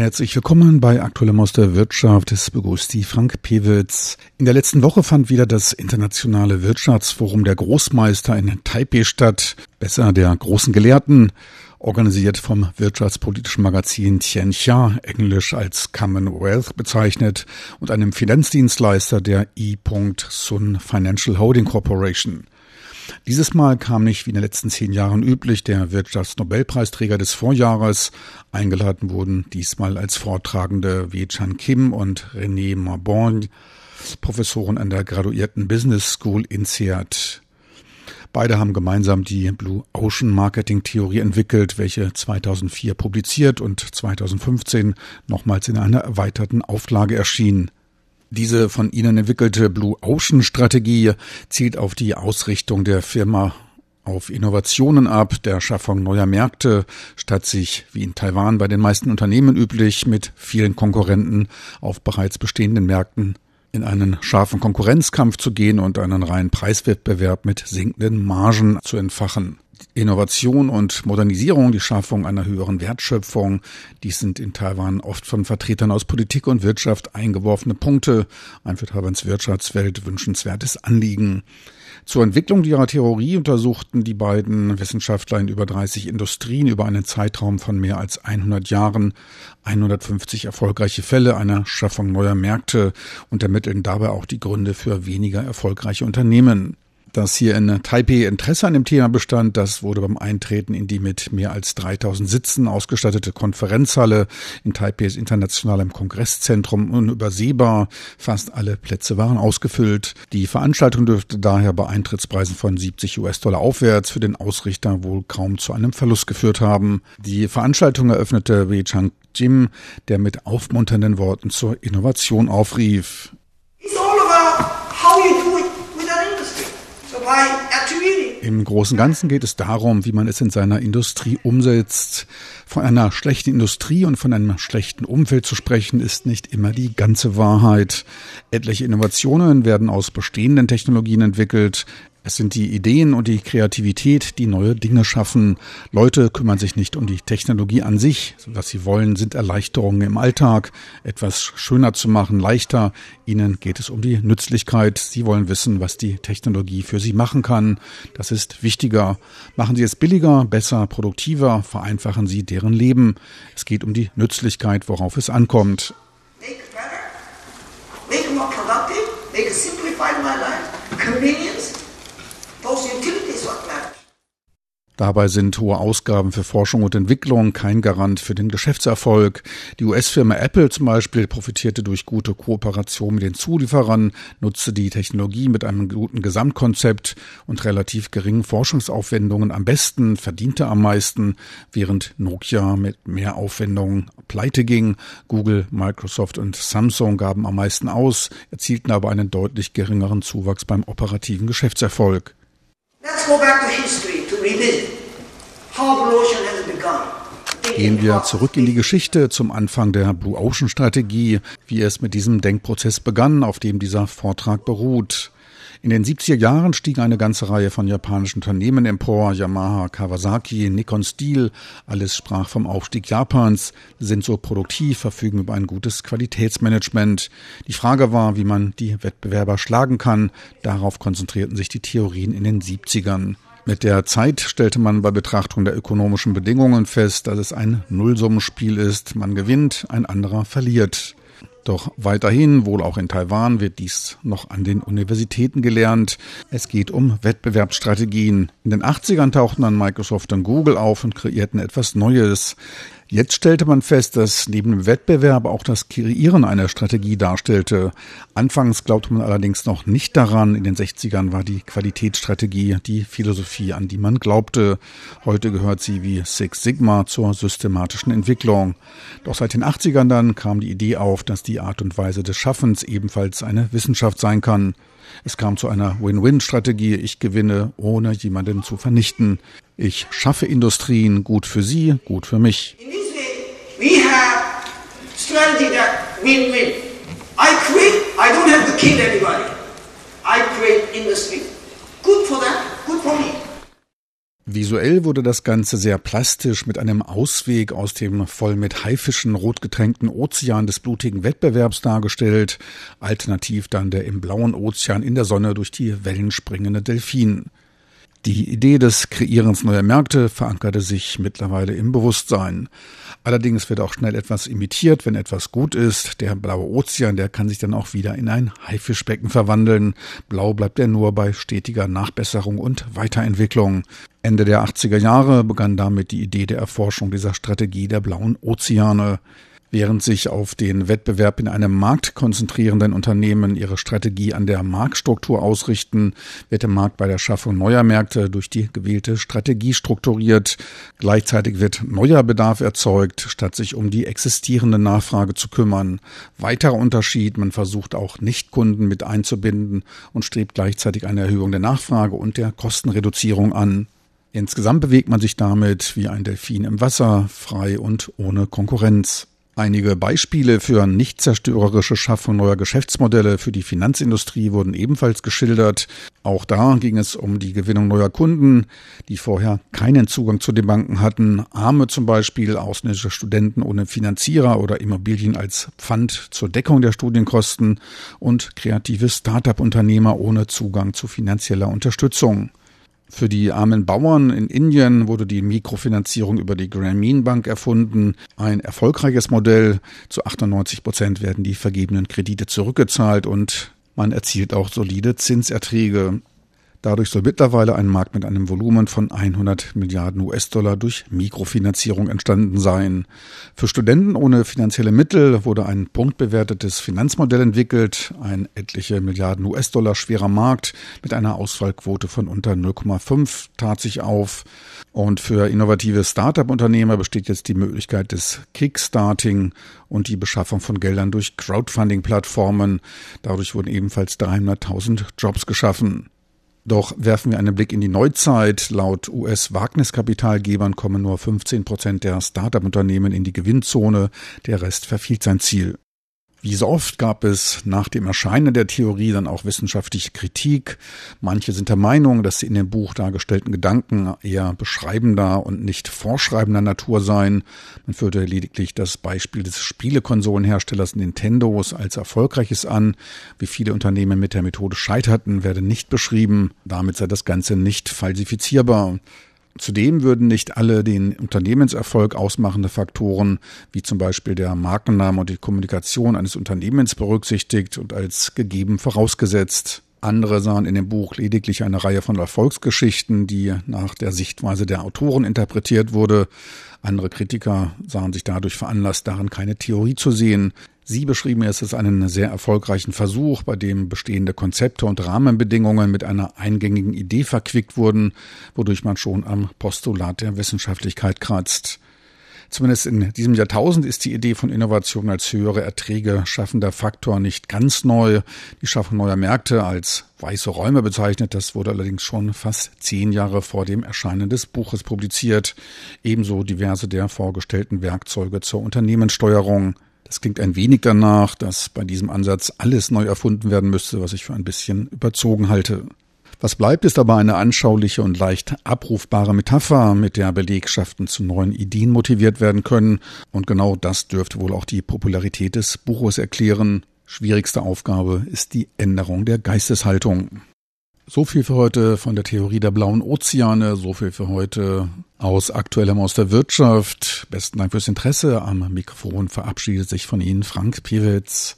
Herzlich willkommen bei Aktuellem aus der Wirtschaft. Es begrüßt die Frank Pewitz. In der letzten Woche fand wieder das internationale Wirtschaftsforum der Großmeister in Taipei statt. Besser der großen Gelehrten organisiert vom wirtschaftspolitischen Magazin Tianxia, englisch als Commonwealth bezeichnet, und einem Finanzdienstleister der E. Sun Financial Holding Corporation. Dieses Mal kam nicht wie in den letzten zehn Jahren üblich der Wirtschaftsnobelpreisträger des Vorjahres. Eingeladen wurden diesmal als Vortragende Wei Chan Kim und René Marbon, Professoren an der graduierten Business School in Seat. Beide haben gemeinsam die Blue Ocean Marketing Theorie entwickelt, welche 2004 publiziert und 2015 nochmals in einer erweiterten Auflage erschien. Diese von Ihnen entwickelte Blue Ocean Strategie zielt auf die Ausrichtung der Firma auf Innovationen ab, der Schaffung neuer Märkte, statt sich, wie in Taiwan bei den meisten Unternehmen üblich, mit vielen Konkurrenten auf bereits bestehenden Märkten in einen scharfen Konkurrenzkampf zu gehen und einen reinen Preiswettbewerb mit sinkenden Margen zu entfachen. Innovation und Modernisierung, die Schaffung einer höheren Wertschöpfung, dies sind in Taiwan oft von Vertretern aus Politik und Wirtschaft eingeworfene Punkte, ein für Taiwans Wirtschaftswelt wünschenswertes Anliegen. Zur Entwicklung ihrer Theorie untersuchten die beiden Wissenschaftler in über 30 Industrien über einen Zeitraum von mehr als 100 Jahren 150 erfolgreiche Fälle einer Schaffung neuer Märkte und ermitteln dabei auch die Gründe für weniger erfolgreiche Unternehmen dass hier in Taipei Interesse an dem Thema bestand. Das wurde beim Eintreten in die mit mehr als 3000 Sitzen ausgestattete Konferenzhalle in Taipei's internationalem Kongresszentrum unübersehbar. Fast alle Plätze waren ausgefüllt. Die Veranstaltung dürfte daher bei Eintrittspreisen von 70 US-Dollar aufwärts für den Ausrichter wohl kaum zu einem Verlust geführt haben. Die Veranstaltung eröffnete Wei Chang Jim, der mit aufmunternden Worten zur Innovation aufrief. It's all about how you do im Großen und Ganzen geht es darum, wie man es in seiner Industrie umsetzt. Von einer schlechten Industrie und von einem schlechten Umfeld zu sprechen, ist nicht immer die ganze Wahrheit. Etliche Innovationen werden aus bestehenden Technologien entwickelt. Es sind die Ideen und die Kreativität, die neue Dinge schaffen. Leute kümmern sich nicht um die Technologie an sich. Was sie wollen, sind Erleichterungen im Alltag, etwas schöner zu machen, leichter. Ihnen geht es um die Nützlichkeit. Sie wollen wissen, was die Technologie für sie machen kann. Das ist wichtiger. Machen Sie es billiger, besser, produktiver, vereinfachen Sie deren Leben. Es geht um die Nützlichkeit, worauf es ankommt. Make it better, make it more productive, make it simplify my life, convenience. Dabei sind hohe Ausgaben für Forschung und Entwicklung kein Garant für den Geschäftserfolg. Die US-Firma Apple zum Beispiel profitierte durch gute Kooperation mit den Zulieferern, nutzte die Technologie mit einem guten Gesamtkonzept und relativ geringen Forschungsaufwendungen am besten, verdiente am meisten, während Nokia mit mehr Aufwendungen pleite ging. Google, Microsoft und Samsung gaben am meisten aus, erzielten aber einen deutlich geringeren Zuwachs beim operativen Geschäftserfolg. Gehen wir zurück in die Geschichte zum Anfang der Blue Ocean Strategie, wie es mit diesem Denkprozess begann, auf dem dieser Vortrag beruht. In den 70er Jahren stiegen eine ganze Reihe von japanischen Unternehmen empor, Yamaha, Kawasaki, Nikon Steel, alles sprach vom Aufstieg Japans, sind so produktiv, verfügen über ein gutes Qualitätsmanagement. Die Frage war, wie man die Wettbewerber schlagen kann. Darauf konzentrierten sich die Theorien in den 70ern. Mit der Zeit stellte man bei Betrachtung der ökonomischen Bedingungen fest, dass es ein Nullsummenspiel ist. Man gewinnt, ein anderer verliert. Doch weiterhin, wohl auch in Taiwan, wird dies noch an den Universitäten gelernt. Es geht um Wettbewerbsstrategien. In den 80ern tauchten dann Microsoft und Google auf und kreierten etwas Neues. Jetzt stellte man fest, dass neben dem Wettbewerb auch das Kreieren einer Strategie darstellte. Anfangs glaubte man allerdings noch nicht daran. In den 60ern war die Qualitätsstrategie die Philosophie, an die man glaubte. Heute gehört sie wie Six Sigma zur systematischen Entwicklung. Doch seit den 80ern dann kam die Idee auf, dass die Art und Weise des Schaffens ebenfalls eine Wissenschaft sein kann. Es kam zu einer Win-Win-Strategie. Ich gewinne, ohne jemanden zu vernichten. Ich schaffe Industrien gut für Sie, gut für mich. We have strategy that win-win. I create, I don't have to kill anybody. I create industry. Good for them, good for me. Visuell wurde das Ganze sehr plastisch mit einem Ausweg aus dem voll mit Haifischen rotgetränkten Ozean des blutigen Wettbewerbs dargestellt, alternativ dann der im blauen Ozean in der Sonne durch die Wellen springende Delfin. Die Idee des Kreierens neuer Märkte verankerte sich mittlerweile im Bewusstsein. Allerdings wird auch schnell etwas imitiert, wenn etwas gut ist. Der blaue Ozean, der kann sich dann auch wieder in ein Haifischbecken verwandeln. Blau bleibt er nur bei stetiger Nachbesserung und Weiterentwicklung. Ende der 80er Jahre begann damit die Idee der Erforschung dieser Strategie der blauen Ozeane. Während sich auf den Wettbewerb in einem Markt konzentrierenden Unternehmen ihre Strategie an der Marktstruktur ausrichten, wird der Markt bei der Schaffung neuer Märkte durch die gewählte Strategie strukturiert. Gleichzeitig wird neuer Bedarf erzeugt, statt sich um die existierende Nachfrage zu kümmern. Weiterer Unterschied, man versucht auch Nichtkunden mit einzubinden und strebt gleichzeitig eine Erhöhung der Nachfrage und der Kostenreduzierung an. Insgesamt bewegt man sich damit wie ein Delfin im Wasser, frei und ohne Konkurrenz. Einige Beispiele für nicht zerstörerische Schaffung neuer Geschäftsmodelle für die Finanzindustrie wurden ebenfalls geschildert. Auch da ging es um die Gewinnung neuer Kunden, die vorher keinen Zugang zu den Banken hatten. Arme zum Beispiel, ausländische Studenten ohne Finanzierer oder Immobilien als Pfand zur Deckung der Studienkosten und kreative Start-up-Unternehmer ohne Zugang zu finanzieller Unterstützung. Für die armen Bauern in Indien wurde die Mikrofinanzierung über die Grameen Bank erfunden. Ein erfolgreiches Modell. Zu 98 Prozent werden die vergebenen Kredite zurückgezahlt und man erzielt auch solide Zinserträge. Dadurch soll mittlerweile ein Markt mit einem Volumen von 100 Milliarden US-Dollar durch Mikrofinanzierung entstanden sein. Für Studenten ohne finanzielle Mittel wurde ein punktbewertetes Finanzmodell entwickelt, ein etliche Milliarden US-Dollar schwerer Markt mit einer Ausfallquote von unter 0,5 tat sich auf. Und für innovative Start-up-Unternehmer besteht jetzt die Möglichkeit des Kickstarting und die Beschaffung von Geldern durch Crowdfunding-Plattformen. Dadurch wurden ebenfalls 300.000 Jobs geschaffen. Doch werfen wir einen Blick in die Neuzeit. Laut US-Wagniskapitalgebern kommen nur 15 Prozent der Start-up-Unternehmen in die Gewinnzone. Der Rest verfiehlt sein Ziel. Wie so oft gab es nach dem Erscheinen der Theorie dann auch wissenschaftliche Kritik. Manche sind der Meinung, dass die in dem Buch dargestellten Gedanken eher beschreibender und nicht vorschreibender Natur seien. Man führte lediglich das Beispiel des Spielekonsolenherstellers Nintendos als erfolgreiches an. Wie viele Unternehmen mit der Methode scheiterten, werde nicht beschrieben. Damit sei das Ganze nicht falsifizierbar. Zudem würden nicht alle den Unternehmenserfolg ausmachende Faktoren, wie zum Beispiel der Markenname und die Kommunikation eines Unternehmens berücksichtigt und als gegeben vorausgesetzt. Andere sahen in dem Buch lediglich eine Reihe von Erfolgsgeschichten, die nach der Sichtweise der Autoren interpretiert wurde. Andere Kritiker sahen sich dadurch veranlasst, darin keine Theorie zu sehen. Sie beschrieben es als einen sehr erfolgreichen Versuch, bei dem bestehende Konzepte und Rahmenbedingungen mit einer eingängigen Idee verquickt wurden, wodurch man schon am Postulat der Wissenschaftlichkeit kratzt. Zumindest in diesem Jahrtausend ist die Idee von Innovation als höhere Erträge schaffender Faktor nicht ganz neu. Die Schaffung neuer Märkte als weiße Räume bezeichnet, das wurde allerdings schon fast zehn Jahre vor dem Erscheinen des Buches publiziert. Ebenso diverse der vorgestellten Werkzeuge zur Unternehmenssteuerung. Das klingt ein wenig danach, dass bei diesem Ansatz alles neu erfunden werden müsste, was ich für ein bisschen überzogen halte. Was bleibt, ist aber eine anschauliche und leicht abrufbare Metapher, mit der Belegschaften zu neuen Ideen motiviert werden können. Und genau das dürfte wohl auch die Popularität des Buches erklären. Schwierigste Aufgabe ist die Änderung der Geisteshaltung. So viel für heute von der Theorie der blauen Ozeane, so viel für heute aus aktuellem aus der Wirtschaft. Besten Dank fürs Interesse. Am Mikrofon verabschiedet sich von Ihnen Frank Piewitz.